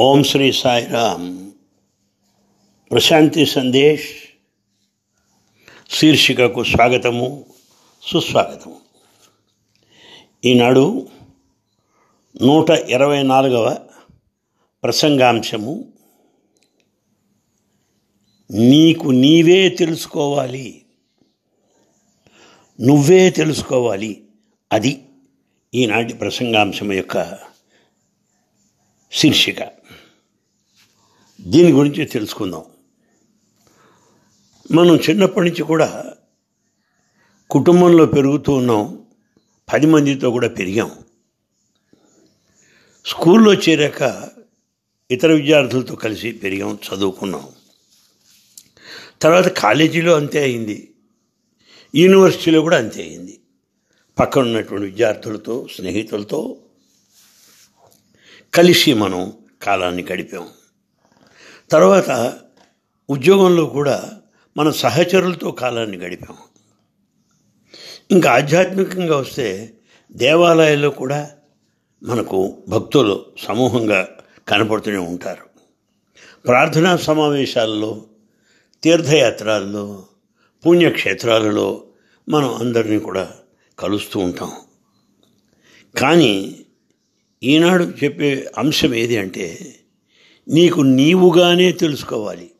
ఓం శ్రీ సాయిరామ్. ప్రశాంతి సందేశ్. శీర్షికకు స్వాగతము సుస్వాగతము. ఈనాడు నూట ఇరవై నాలుగవ ప్రసంగాంశము. నీకు నీవే తెలుసుకోవాలి. నువ్వే తెలుసుకోవాలి. అది ఈనాటి ప్రసంగాంశం యొక్క శీర్షిక. దీని గురించి తెలుసుకుందాం. మనం చిన్నప్పటి నుంచి కూడా కుటుంబంలో పెరుగుతూ ఉన్నాం. పది మందితో కూడా పెరిగాం. స్కూల్లో చేరాక ఇతర విద్యార్థులతో కలిసి పెరిగాం చదువుకున్నాం. తర్వాత కాలేజీలో అంతే అయింది. యూనివర్సిటీలో కూడా అంతే అయింది. పక్కన ఉన్నటువంటి విద్యార్థులతో స్నేహితులతో కలిసి మనం కాలాన్ని గడిపాం. తర్వాత ఉద్యోగంలో కూడా మన సహచరులతో కాలాన్ని గడిపాం. ఇంకా ఆధ్యాత్మికంగా వస్తే దేవాలయాల్లో కూడా మనకు భక్తులు సమూహంగా కనపడుతూనే ఉంటారు. ప్రార్థనా సమావేశాల్లో తీర్థయాత్రల్లో పుణ్యక్షేత్రాలలో మనం అందరినీ కూడా కలుస్తూ ఉంటాం. కానీ ఈనాడు చెప్పే అంశం ఏది అంటే నీకు నీవుగానే తెలుసుకోవాలి.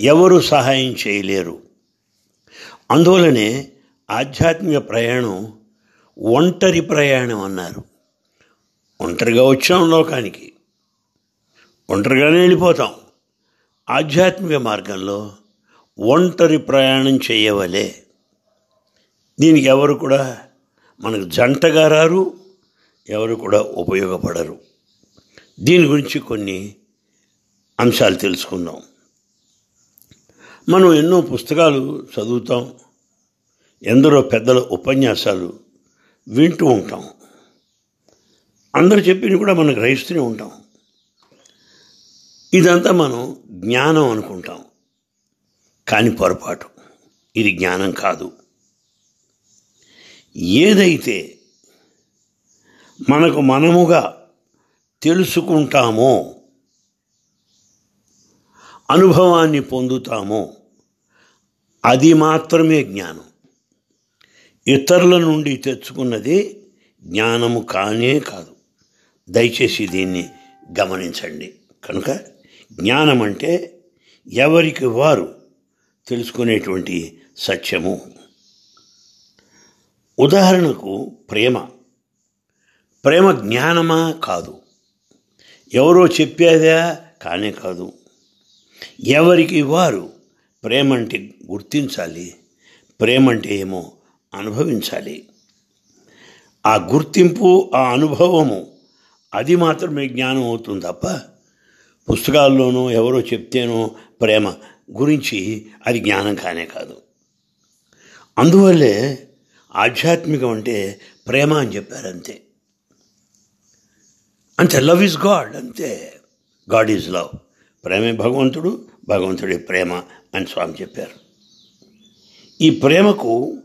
ఎవరు సహాయం చేయలేరు. అందువలనే ఆధ్యాత్మిక ప్రయాణం ఒంటరి ప్రయాణం అన్నారు. ఒంటరిగా వచ్చాం లోకానికి. ఒంటరిగానే వెళ్ళిపోతాం. ఆధ్యాత్మిక మార్గంలో ఒంటరి ప్రయాణం చేయవలే. దీనికి ఎవరు కూడా మనకు జంటగా రారు ఎవరు కూడా ఉపయోగపడరు. దీని గురించి కొన్ని అంశాలు తెలుసుకుందాం. మనం ఎన్నో పుస్తకాలు చదువుతాం ఎందరో పెద్దల ఉపన్యాసాలు వింటూ ఉంటాం. అందరు చెప్పినవి కూడా మనం గ్రహిస్తూనే ఉంటాం. ఇదంతా మనం జ్ఞానం అనుకుంటాం. కానీ పొరపాటు. ఇది జ్ఞానం కాదు. ఏదైతే మనకు మనముగా తెలుసుకుంటామో అనుభవాన్ని పొందుతామో అది మాత్రమే జ్ఞానం. ఇతరుల నుండి తెచ్చుకున్నది జ్ఞానము కానే కాదు. దయచేసి దీన్ని గమనించండి. కనుక జ్ఞానం అంటే ఎవరికి వారు తెలుసుకునేటువంటి సత్యము. ఉదాహరణకు ప్రేమ. ప్రేమ జ్ఞానమా కాదు. ఎవరో చెప్పేదా కానే కాదు. ఎవరికి వారు ప్రేమ అంటే గుర్తించాలి ప్రేమ అంటే ఏమో అనుభవించాలి. ఆ గుర్తింపు ఆ అనుభవము అది మాత్రమే జ్ఞానం అవుతుంది తప్ప పుస్తకాల్లోనూ ఎవరో చెప్తేనో ప్రేమ గురించి అది జ్ఞానం కానే కాదు. అందువల్లే ఆధ్యాత్మికం అంటే ప్రేమ అని చెప్పారంతే. అంతే లవ్ ఈజ్ గాడ్ అంతే. గాడ్ ఈజ్ లవ్ ప్రేమే భగవంతుడు భగవంతుడి ప్రేమ అని స్వామి చెప్పారు. ఈ ప్రేమకు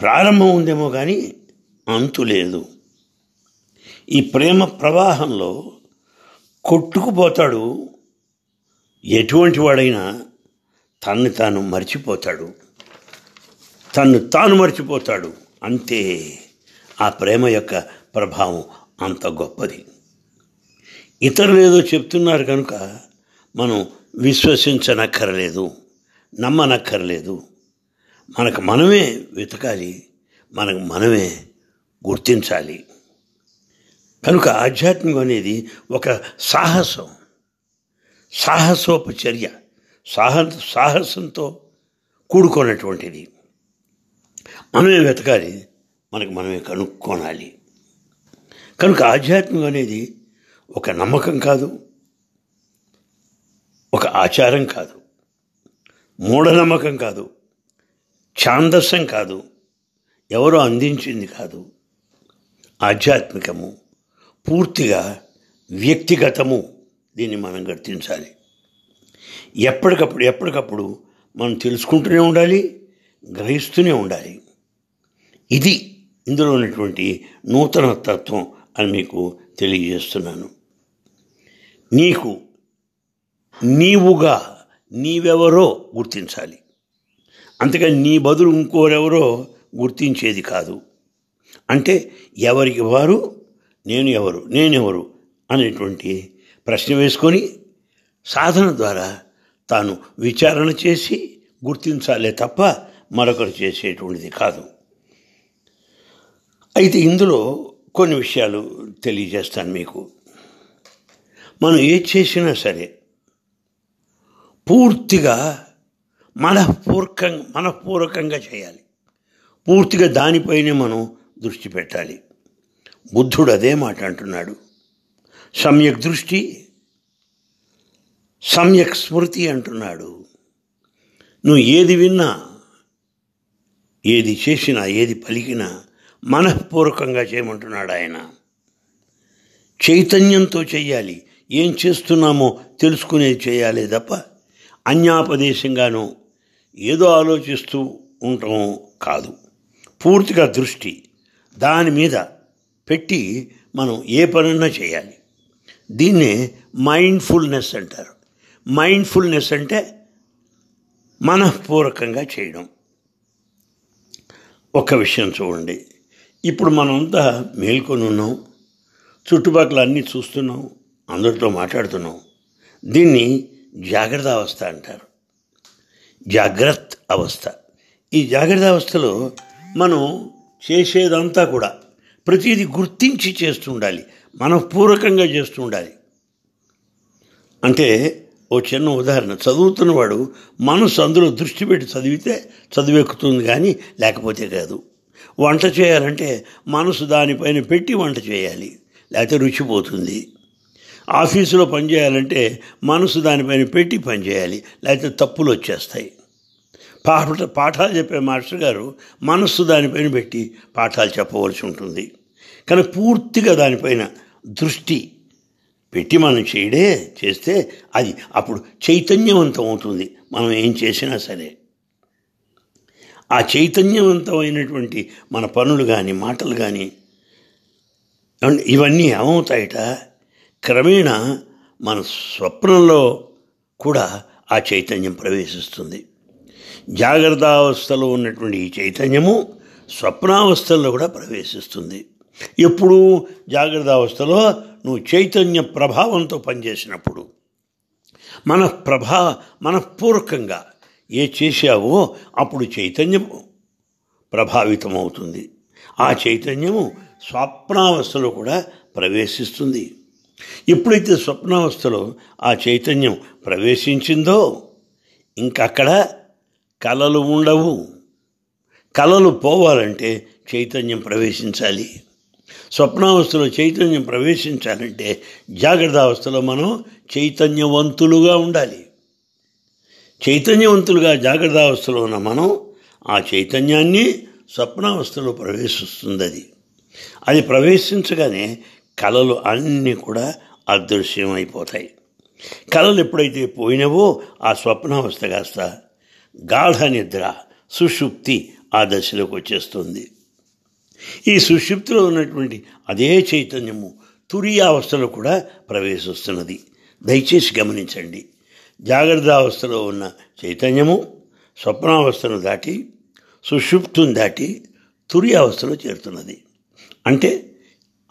ప్రారంభం ఉందేమో కానీ అంతు లేదు. ఈ ప్రేమ ప్రవాహంలో కొట్టుకుపోతాడు. ఎటువంటి వాడైనా తన్ని తాను మర్చిపోతాడు. తన్ను తాను మర్చిపోతాడు. అంతే. ఆ ప్రేమ యొక్క ప్రభావం అంత గొప్పది. ఇతరులు ఏదో చెప్తున్నారు కనుక మనం విశ్వసించనక్కర్లేదు నమ్మనక్కర్లేదు. మనకు మనమే వెతకాలి మనకు మనమే గుర్తించాలి. కనుక ఆధ్యాత్మికం అనేది ఒక సాహసం సాహసోపచర్య సాహ సాహసంతో కూడుకున్నటువంటిది. మనమే వెతకాలి మనకు మనమే కనుక్కోనాలి. కనుక ఆధ్యాత్మికం అనేది ఒక నమ్మకం కాదు ఒక ఆచారం కాదు మూఢనమ్మకం కాదు ఛాందస్సం కాదు ఎవరో అందించింది కాదు. ఆధ్యాత్మికము పూర్తిగా వ్యక్తిగతము దీన్ని మనం గుర్తించాలి. ఎప్పటికప్పుడు ఎప్పటికప్పుడు మనం తెలుసుకుంటూనే ఉండాలి గ్రహిస్తూనే ఉండాలి. ఇది ఇందులో ఉన్నటువంటి నూతన తత్వం అని మీకు తెలియజేస్తున్నాను. నీకు నీవుగా నీవెవరో గుర్తించాలి. అంతేకాని నీ బదులు ఇంకోరెవరో గుర్తించేది కాదు. అంటే ఎవరికి వారు? నేను ఎవరు? నేనెవరు? అనేటువంటి ప్రశ్న వేసుకొని సాధన ద్వారా తాను విచారణ చేసి గుర్తించాలే తప్ప మరొకరు చేసేటువంటిది కాదు. అయితే ఇందులో కొన్ని విషయాలు తెలియజేస్తాను మీకు. మనం ఏది చేసినా సరే పూర్తిగా మనపూర్వకంగా మనపూర్వకంగా చేయాలి. పూర్తిగా దానిపైనే మనం దృష్టి పెట్టాలి. బుద్ధుడు అదే మాట అంటున్నాడు. సమ్యక్ దృష్టి సమ్యక్ స్మృతి అంటున్నాడు. నువ్వు ఏది విన్నా ఏది చేసినా ఏది పలికినా మనఃపూర్వకంగా చేయమంటున్నాడు ఆయన. చైతన్యంతో చేయాలి ఏం చేస్తున్నామో తెలుసుకునేది చేయాలి తప్ప అన్యాపదేశంగానో ఏదో ఆలోచిస్తూ ఉండటం కాదు. పూర్తిగా దృష్టి దాని మీద పెట్టి మనం ఏ పనన్నా చేయాలి. దీన్నే మైండ్ఫుల్నెస్ అంటారు. మైండ్ఫుల్నెస్ అంటే మనఃపూర్వకంగా చేయడం. ఒక విషయం చూడండి. ఇప్పుడు మనమంతా మేల్కొని ఉన్నాం. చుట్టుపక్కల అన్నీ చూస్తున్నాం. అందరితో మాట్లాడుతున్నాం. దీన్ని జాగ్రత్త అవస్థ అంటారు. జాగ్రత్త అవస్థ. ఈ జాగ్రత్త అవస్థలో మనం చేసేదంతా కూడా ప్రతిదీ గుర్తించి చేస్తూ ఉండాలి మనపూర్వకంగా చేస్తూ ఉండాలి అంటే ఓ చిన్న ఉదాహరణ. చదువుతున్నవాడు మనసు అందులో దృష్టి పెట్టి చదివితే చదివెక్కుతుంది కానీ లేకపోతే కాదు. వంట చేయాలంటే మనసు దానిపైన పెట్టి వంట చేయాలి లేకపోతే రుచిపోతుంది. ఆఫీసులో పనిచేయాలంటే మనసు దానిపైన పెట్టి పనిచేయాలి లేకపోతే తప్పులు వచ్చేస్తాయి. పాఠ పాఠాలు చెప్పే మాస్టర్ గారు మనస్సు దానిపైన పెట్టి పాఠాలు చెప్పవలసి ఉంటుంది. కానీ పూర్తిగా దానిపైన దృష్టి పెట్టి మనం చేయడే చేస్తే అది అప్పుడు చైతన్యవంతం అవుతుంది. మనం ఏం చేసినా సరే. ఆ చైతన్యవంతమైనటువంటి మన పనులు కానీ మాటలు కానీ ఇవన్నీ ఏమవుతాయట? క్రమేణా మన స్వప్నంలో కూడా ఆ చైతన్యం ప్రవేశిస్తుంది. జాగ్రత్తావస్థలో ఉన్నటువంటి ఈ చైతన్యము స్వప్నావస్థల్లో కూడా ప్రవేశిస్తుంది. ఎప్పుడు జాగ్రత్త అవస్థలో నువ్వు చైతన్య ప్రభావంతో పనిచేసినప్పుడు మన ప్రభా మనపూర్వకంగా ఏ చేశావో అప్పుడు చైతన్యం ప్రభావితమవుతుంది. ఆ చైతన్యము స్వప్నావస్థలో కూడా ప్రవేశిస్తుంది. ఎప్పుడైతే స్వప్నావస్థలో ఆ చైతన్యం ప్రవేశించిందో ఇంకక్కడ కలలు ఉండవు. కలలు పోవాలంటే చైతన్యం ప్రవేశించాలి. స్వప్నావస్థలో చైతన్యం ప్రవేశించాలంటే జాగ్రత్త అవస్థలో మనం చైతన్యవంతులుగా ఉండాలి. చైతన్యవంతులుగా జాగ్రత్త అవస్థలో ఉన్న మనం ఆ చైతన్యాన్ని స్వప్నావస్థలో ప్రవేశిస్తుంది అది అది ప్రవేశించగానే కళలు అన్నీ కూడా అదృశ్యమైపోతాయి. కళలు ఎప్పుడైతే పోయినవో ఆ స్వప్నావస్థ కాస్త గాఢ నిద్ర సుషుప్తి ఆ దశలోకి వచ్చేస్తుంది. ఈ సుషుప్తిలో ఉన్నటువంటి అదే చైతన్యము తురియావస్థలో కూడా ప్రవేశిస్తున్నది. దయచేసి గమనించండి. జాగ్రత్త అవస్థలో ఉన్న చైతన్యము స్వప్నావస్థను దాటి సుషుప్తుని దాటి తురి అవస్థలో చేరుతున్నది. అంటే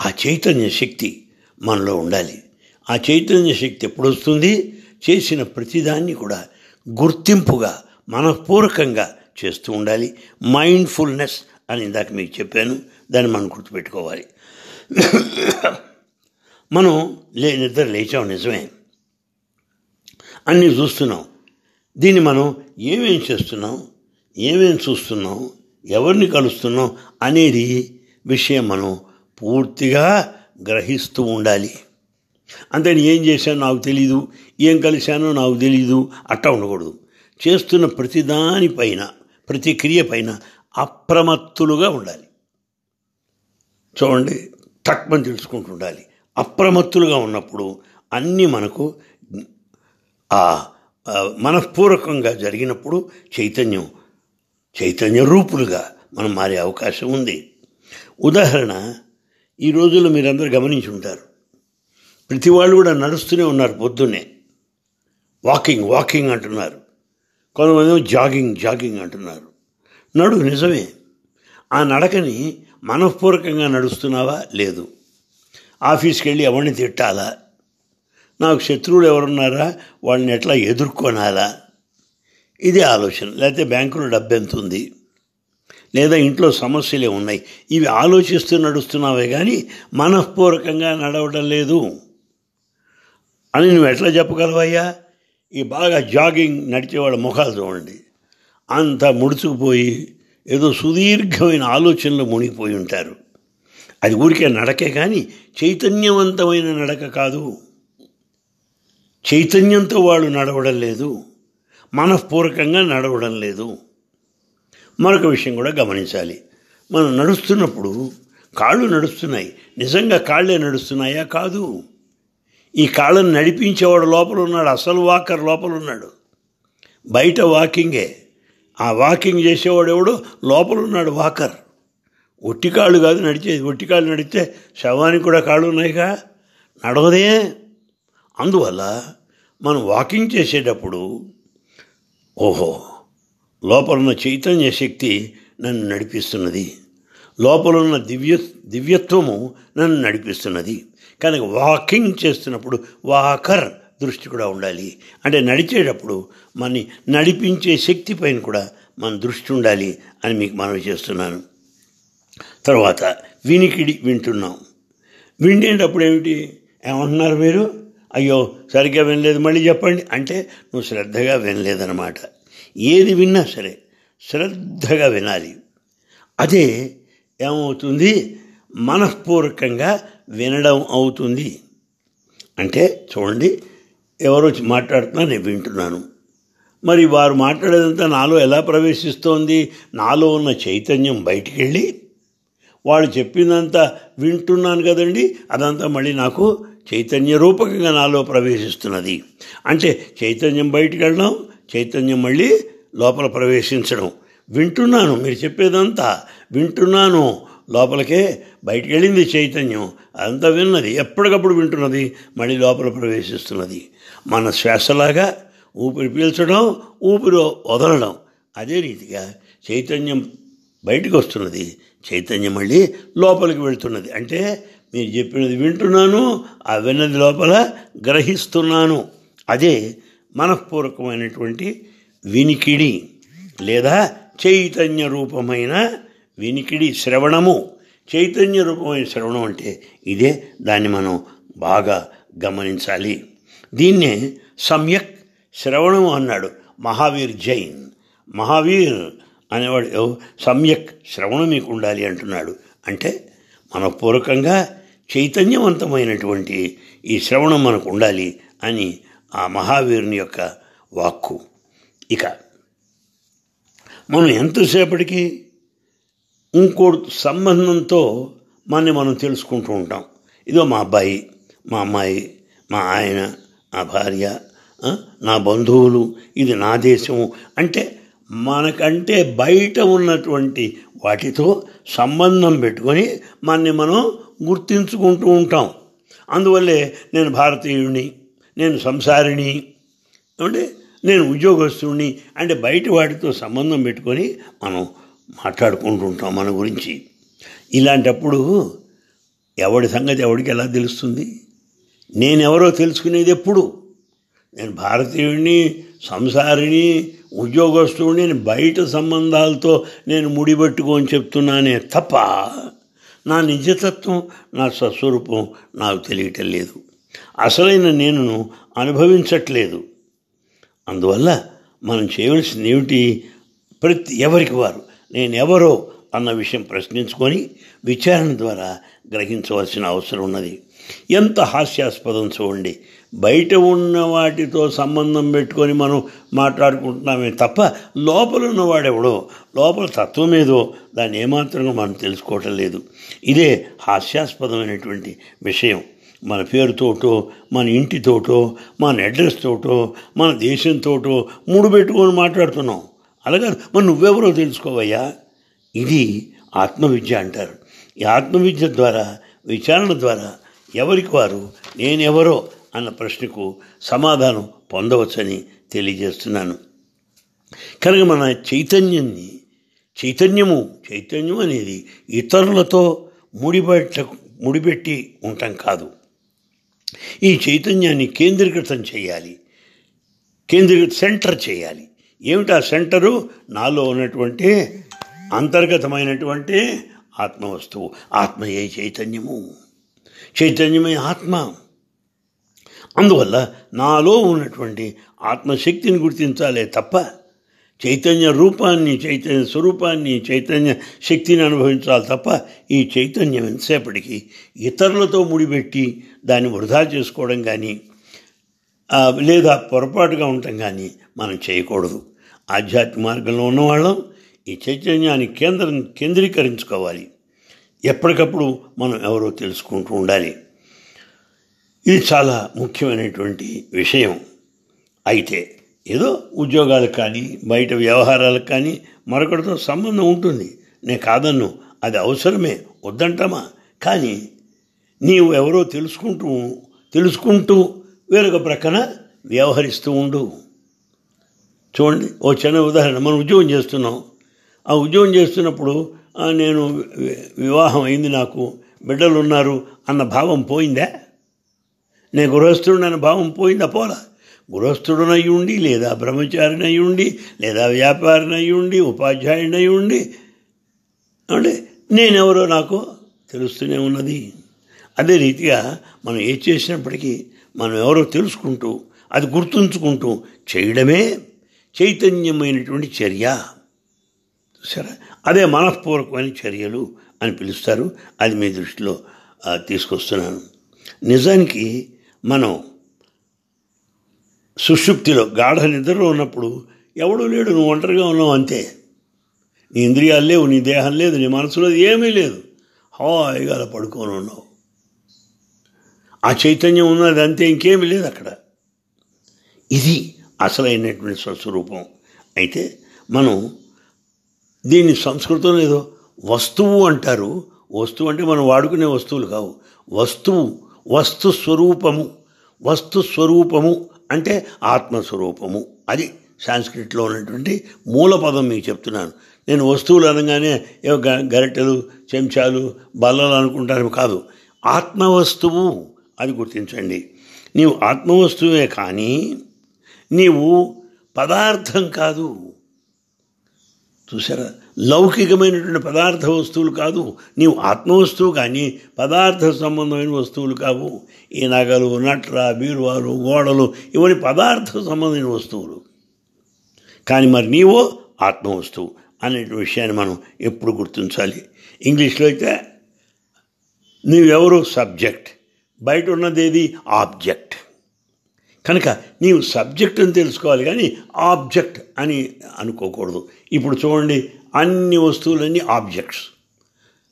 ఆ చైతన్య శక్తి మనలో ఉండాలి. ఆ చైతన్య శక్తి ఎప్పుడు వస్తుంది చేసిన ప్రతిదాన్ని కూడా గుర్తింపుగా మనపూర్వకంగా చేస్తూ ఉండాలి. మైండ్ఫుల్నెస్ అని ఇందాక మీకు చెప్పాను. దాన్ని మనం గుర్తుపెట్టుకోవాలి. మనం లే నిద్ర లేచాం నిజమే. అన్నీ చూస్తున్నాం. దీన్ని మనం ఏమేం చేస్తున్నాం? ఏమేం చూస్తున్నాం? ఎవరిని కలుస్తున్నాం? అనేది విషయం మనం పూర్తిగా గ్రహిస్తూ ఉండాలి. అంతేని ఏం చేశానో నాకు తెలీదు ఏం కలిశానో నాకు తెలీదు అట్టా ఉండకూడదు. చేస్తున్న ప్రతిదానిపైన ప్రతి క్రియ పైన అప్రమత్తులుగా ఉండాలి. చూడండి తక్కువ తెలుసుకుంటూ ఉండాలి. అప్రమత్తులుగా ఉన్నప్పుడు అన్నీ మనకు ఆ మనఃపూర్వకంగా జరిగినప్పుడు చైతన్యం చైతన్య రూపులుగా మనం మారే అవకాశం ఉంది. ఉదాహరణ ఈ రోజుల్లో మీరందరూ గమనించి ఉంటారు. ప్రతి వాళ్ళు కూడా నడుస్తూనే ఉన్నారు పొద్దున్నే. వాకింగ్ వాకింగ్ అంటున్నారు. కొంతమంది జాగింగ్ జాగింగ్ అంటున్నారు. నడు నిజమే. ఆ నడకని మనఃపూర్వకంగా నడుస్తున్నావా? లేదు. ఆఫీస్కి వెళ్ళి ఎవరిని తిట్టాలా? నాకు శత్రువులు ఎవరున్నారా? వాళ్ళని ఎట్లా ఎదుర్కొనాలా? ఇది ఆలోచన. లేకపోతే బ్యాంకులో డబ్బు ఎంత ఉంది? లేదా ఇంట్లో సమస్యలే ఉన్నాయి? ఇవి ఆలోచిస్తూ నడుస్తున్నావే కానీ మనఃపూర్వకంగా నడవడం లేదు. అని నువ్వు ఎట్లా చెప్పగలవయ్యా? ఈ బాగా జాగింగ్ నడిచేవాళ్ళ ముఖాలు చూడండి. అంత ముడుచుకుపోయి ఏదో సుదీర్ఘమైన ఆలోచనలో మునిగిపోయి ఉంటారు. అది ఊరికే నడకే కానీ చైతన్యవంతమైన నడక కాదు. చైతన్యంతో వాళ్ళు నడవడం లేదు. మనఃపూర్వకంగా నడవడం లేదు. మరొక విషయం కూడా గమనించాలి. మనం నడుస్తున్నప్పుడు కాళ్ళు నడుస్తున్నాయి. నిజంగా కాళ్ళే నడుస్తున్నాయా? కాదు. ఈ కాళ్ళను నడిపించేవాడు లోపల ఉన్నాడు. అసలు వాకర్ లోపల ఉన్నాడు. బయట వాకింగే. ఆ వాకింగ్ చేసేవాడు ఎవడో? లోపల ఉన్నాడు వాకర్. ఒట్టి కాళ్ళు కాదు నడిచేది. ఒట్టి కాళ్ళు నడిస్తే శవానికి కూడా కాళ్ళు ఉన్నాయిగా. నడవదే. అందువల్ల మనం వాకింగ్ చేసేటప్పుడు ఓహో లోపల ఉన్న చైతన్య శక్తి నన్ను నడిపిస్తున్నది. లోపల ఉన్న దివ్య దివ్యత్వము నన్ను నడిపిస్తున్నది. కనుక వాకింగ్ చేస్తున్నప్పుడు వాకర్ దృష్టి కూడా ఉండాలి. అంటే నడిచేటప్పుడు మనని నడిపించే శక్తి పైన కూడా మన దృష్టి ఉండాలి అని మీకు మనవి చేస్తున్నాను. తర్వాత వినికిడి వింటున్నాం. విండేటప్పుడు ఏమిటి? ఏమంటున్నారు మీరు? అయ్యో సరిగ్గా వినలేదు మళ్ళీ చెప్పండి. అంటే నువ్వు శ్రద్ధగా వినలేదన్నమాట. ఏది విన్నా సరే శ్రద్ధగా వినాలి. అదే ఏమవుతుంది? మనఃపూర్వకంగా వినడం అవుతుంది. అంటే చూడండి ఎవరో మాట్లాడుతున్నా నేను వింటున్నాను. మరి వారు మాట్లాడేదంతా నాలో ఎలా ప్రవేశిస్తోంది? నాలో ఉన్న చైతన్యం బయటికి వెళ్ళి వాళ్ళు చెప్పిందంతా వింటున్నాను కదండి అదంతా మళ్ళీ నాకు చైతన్య రూపకంగా నాలో ప్రవేశిస్తున్నది. అంటే చైతన్యం బయటికి వెళ్ళడం చైతన్యం మళ్ళీ లోపల ప్రవేశించడం. వింటున్నాను మీరు చెప్పేదంతా వింటున్నాను. లోపలికే బయటికి వెళ్ళింది చైతన్యం. అదంతా విన్నది. ఎప్పటికప్పుడు వింటున్నది మళ్ళీ లోపల ప్రవేశిస్తున్నది. మన శ్వాసలాగా ఊపిరి పీల్చడం ఊపిరి వదలడం. అదే రీతిగా చైతన్యం బయటకు వస్తున్నది చైతన్యం మళ్ళీ లోపలికి వెళ్తున్నది. అంటే మీరు చెప్పినది వింటున్నాను ఆ విన్నది లోపల గ్రహిస్తున్నాను. అదే మనఃపూర్వకమైనటువంటి వినికిడి లేదా చైతన్య రూపమైన వినికిడి శ్రవణము. చైతన్య రూపమైన శ్రవణం అంటే ఇదే దాన్ని మనం బాగా గమనించాలి. దీన్నే సమ్యక్ శ్రవణము అన్నాడు మహావీర్ జైన్. మహావీర్ అనేవాడు సమ్యక్ శ్రవణం మీకు ఉండాలి అంటున్నాడు. అంటే మనపూర్వకంగా చైతన్యవంతమైనటువంటి ఈ శ్రవణం మనకు ఉండాలి అని ఆ మహావీరుని యొక్క వాక్కు. ఇక మనం ఎంతసేపటికి ఇంకో సంబంధంతో మనని మనం తెలుసుకుంటూ ఉంటాం. ఇదో మా అబ్బాయి మా అమ్మాయి మా ఆయన నా భార్య నా బంధువులు ఇది నా దేశము అంటే మనకంటే బయట ఉన్నటువంటి వాటితో సంబంధం పెట్టుకొని మనని మనం గుర్తించుకుంటూ ఉంటాం. అందువల్లే నేను భారతీయుడిని నేను సంసారిణి అంటే నేను ఉద్యోగస్తుడిని అంటే బయట వాటితో సంబంధం పెట్టుకొని మనం మాట్లాడుకుంటుంటాం మన గురించి. ఇలాంటప్పుడు ఎవడి సంగతి ఎవడికి ఎలా తెలుస్తుంది? నేనెవరో తెలుసుకునేది ఎప్పుడు? నేను భారతీయుడిని సంసారిని ఉద్యోగస్తుడిని నేను బయట సంబంధాలతో నేను ముడిపెట్టుకొని చెప్తున్నానే తప్ప నా నిజతత్వం నా స్వస్వరూపం నాకు తెలియటం లేదు. అసలైన నేను అనుభవించట్లేదు. అందువల్ల మనం చేయవలసింది ఏమిటి ప్రతి ఎవరికి వారు నేను ఎవరో అన్న విషయం ప్రశ్నించుకొని విచారణ ద్వారా గ్రహించవలసిన అవసరం ఉన్నది. ఎంత హాస్యాస్పదం చూడండి. బయట ఉన్న వాటితో సంబంధం పెట్టుకొని మనం మాట్లాడుకుంటున్నామే తప్ప లోపల ఉన్నవాడెవడో లోపల తత్వం ఏదో దాన్ని ఏమాత్రంగా మనం తెలుసుకోవటం లేదు. ఇదే హాస్యాస్పదమైనటువంటి విషయం. మన పేరుతోటో మన ఇంటితోటో మన అడ్రస్ తోటో మన దేశంతోటో మూడు పెట్టుకొని మాట్లాడుతున్నాం. అలాగే మరి నువ్వెవరో తెలుసుకోవయ్యా? ఇది ఆత్మవిద్య అంటారు. ఈ ఆత్మవిద్య ద్వారా విచారణ ద్వారా ఎవరికి వారు? నేనెవరో? అన్న ప్రశ్నకు సమాధానం పొందవచ్చని తెలియజేస్తున్నాను. కనుక మన చైతన్యాన్ని చైతన్యము చైతన్యం అనేది ఇతరులతో ముడిపెట్ట ముడిపెట్టి ఉండటం కాదు. ఈ చైతన్యాన్ని కేంద్రీకృతం చేయాలి. కేంద్రీకృత సెంటర్ చేయాలి. ఏమిటి ఆ సెంటరు? నాలో ఉన్నటువంటి అంతర్గతమైనటువంటి ఆత్మ వస్తువు ఆత్మయే చైతన్యము. చైతన్యమే ఆత్మ. అందువల్ల నాలో ఉన్నటువంటి ఆత్మశక్తిని గుర్తించాలే తప్ప చైతన్య రూపాన్ని చైతన్య స్వరూపాన్ని చైతన్య శక్తిని అనుభవించాలి తప్ప ఈ చైతన్యం ఎంతసేపటికి ఇతరులతో ముడిపెట్టి దాన్ని వృధా చేసుకోవడం కానీ లేదా పొరపాటుగా ఉండటం కానీ మనం చేయకూడదు. ఆధ్యాత్మిక మార్గంలో ఉన్నవాళ్ళం ఈ చైతన్యాన్ని కేంద్రం కేంద్రీకరించుకోవాలి. ఎప్పటికప్పుడు మనం ఎవరో తెలుసుకుంటూ ఉండాలి. ఇది చాలా ముఖ్యమైనటువంటి విషయం. అయితే ఏదో ఉద్యోగాలకు కానీ బయట వ్యవహారాలకు కానీ మరొకటితో సంబంధం ఉంటుంది. నేను కాదన్ను అది అవసరమే వద్దంటామా? కానీ నీవు ఎవరో తెలుసుకుంటూ తెలుసుకుంటూ వేరొక ప్రక్కన వ్యవహరిస్తూ ఉండు. చూడండి ఓ చిన్న ఉదాహరణ. మనం ఉద్యోగం చేస్తున్నాం. ఆ ఉద్యోగం చేస్తున్నప్పుడు నేను వివాహం అయింది నాకు బిడ్డలు ఉన్నారు అన్న భావం పోయిందా? నేను గృహస్థుడు భావం పోయిందా? పోలా. గృహస్థుడనై ఉండి లేదా బ్రహ్మచారినై ఉండి లేదా వ్యాపారినై ఉండి ఉండి అంటే నేనెవరో నాకు తెలుస్తూనే ఉన్నది. అదే రీతిగా మనం ఏ చేసినప్పటికీ మనం ఎవరో తెలుసుకుంటూ అది గుర్తుంచుకుంటూ చేయడమే చైతన్యమైనటువంటి చర్య. సరే అదే మనఃపూర్వకమైన చర్యలు అని పిలుస్తారు. అది మీ దృష్టిలో తీసుకొస్తున్నాను. నిజానికి మనం సుషుప్తిలో గాఢ నిద్రలో ఉన్నప్పుడు ఎవడూ లేడు నువ్వు ఒంటరిగా ఉన్నావు అంతే. నీ ఇంద్రియాలు లేవు నీ దేహం లేదు నీ మనసులో ఏమీ లేదు. హాయిగా అలా పడుకొని ఉన్నావు. ఆ చైతన్యం ఉన్నది అంతే ఇంకేమీ లేదు అక్కడ. ఇది అసలైనటువంటి స్వస్వరూపం. అయితే మనం దీన్ని సంస్కృతం లేదో వస్తువు అంటారు. వస్తువు అంటే మనం వాడుకునే వస్తువులు కావు. వస్తువు వస్తు స్వరూపము. వస్తు స్వరూపము అంటే ఆత్మస్వరూపము. అది సాంస్క్రిట్లో ఉన్నటువంటి మూల పదం మీకు చెప్తున్నాను. నేను వస్తువులు అనగానే ఏవో గరిటెలు చెంచాలు బల్లలు అనుకుంటాను కాదు. ఆత్మవస్తువు అది గుర్తించండి. నీవు ఆత్మవస్తువే కానీ నీవు పదార్థం కాదు. చూసారా లౌకికమైనటువంటి పదార్థ వస్తువులు కాదు. నీవు ఆత్మవస్తువు కానీ పదార్థ సంబంధమైన వస్తువులు కావు. ఈ నగలు నట్ర బీరువాలు గోడలు ఇవన్నీ పదార్థ సంబంధమైన వస్తువులు. కానీ మరి నీవో ఆత్మవస్తువు అనే విషయాన్ని మనం ఎప్పుడు గుర్తించాలి. ఇంగ్లీష్లో అయితే నీవెవరు? సబ్జెక్ట్. బయట ఉన్నది ఏది ఆబ్జెక్ట్. కనుక నీవు సబ్జెక్ట్ అని తెలుసుకోవాలి కానీ ఆబ్జెక్ట్ అని అనుకోకూడదు. ఇప్పుడు చూడండి అన్ని వస్తువులన్నీ ఆబ్జెక్ట్స్.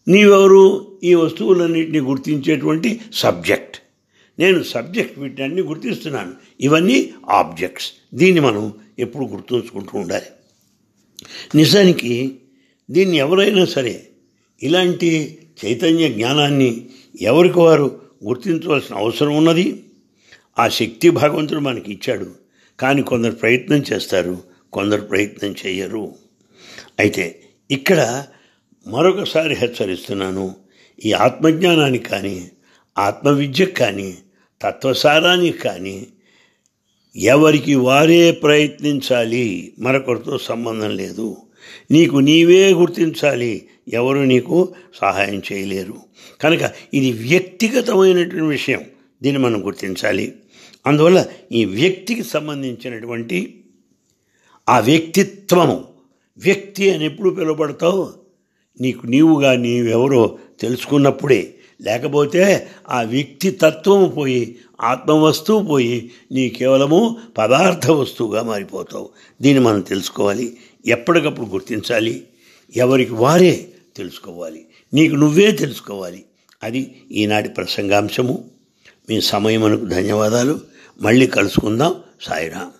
నీవెవరు? ఈ వస్తువులన్నింటినీ గుర్తించేటువంటి సబ్జెక్ట్. నేను సబ్జెక్ట్ వీటిని గుర్తిస్తున్నాను. ఇవన్నీ ఆబ్జెక్ట్స్. దీన్ని మనం ఎప్పుడు గుర్తుంచుకుంటూ ఉండాలి. నిజానికి దీన్ని ఎవరైనా సరే ఇలాంటి చైతన్య జ్ఞానాన్ని ఎవరికి వారు గుర్తించవలసిన అవసరం ఉన్నది? ఆ శక్తి భగవంతుడు మనకి ఇచ్చాడు. కానీ కొందరు ప్రయత్నం చేస్తారు కొందరు ప్రయత్నం చేయరు. అయితే ఇక్కడ మరొకసారి హెచ్చరిస్తున్నాను. ఈ ఆత్మజ్ఞానానికి కానీ ఆత్మవిద్యకు కానీ తత్వసారానికి కానీ ఎవరికి వారే ప్రయత్నించాలి మరొకరితో సంబంధం లేదు. నీకు నీవే గుర్తించాలి ఎవరు నీకు సహాయం చేయలేరు. కనుక ఇది వ్యక్తిగతమైనటువంటి విషయం దీన్ని మనం గుర్తించాలి. అందువల్ల ఈ వ్యక్తికి సంబంధించినటువంటి ఆ వ్యక్తిత్వము వ్యక్తి అని ఎప్పుడు పిలువబడతావు? నీకు నీవుగా నీవెవరో తెలుసుకున్నప్పుడే. లేకపోతే ఆ వ్యక్తి తత్వము పోయి ఆత్మవస్తువు పోయి నీ కేవలము పదార్థ వస్తువుగా మారిపోతావు. దీన్ని మనం తెలుసుకోవాలి. ఎప్పటికప్పుడు గుర్తించాలి. ఎవరికి వారే తెలుసుకోవాలి. నీకు నువ్వే తెలుసుకోవాలి. అది ఈనాటి ప్రసంగాంశము. మీ సమయమునకు ధన్యవాదాలు. మళ్ళీ కలుసుకుందాం. సాయిరామ్.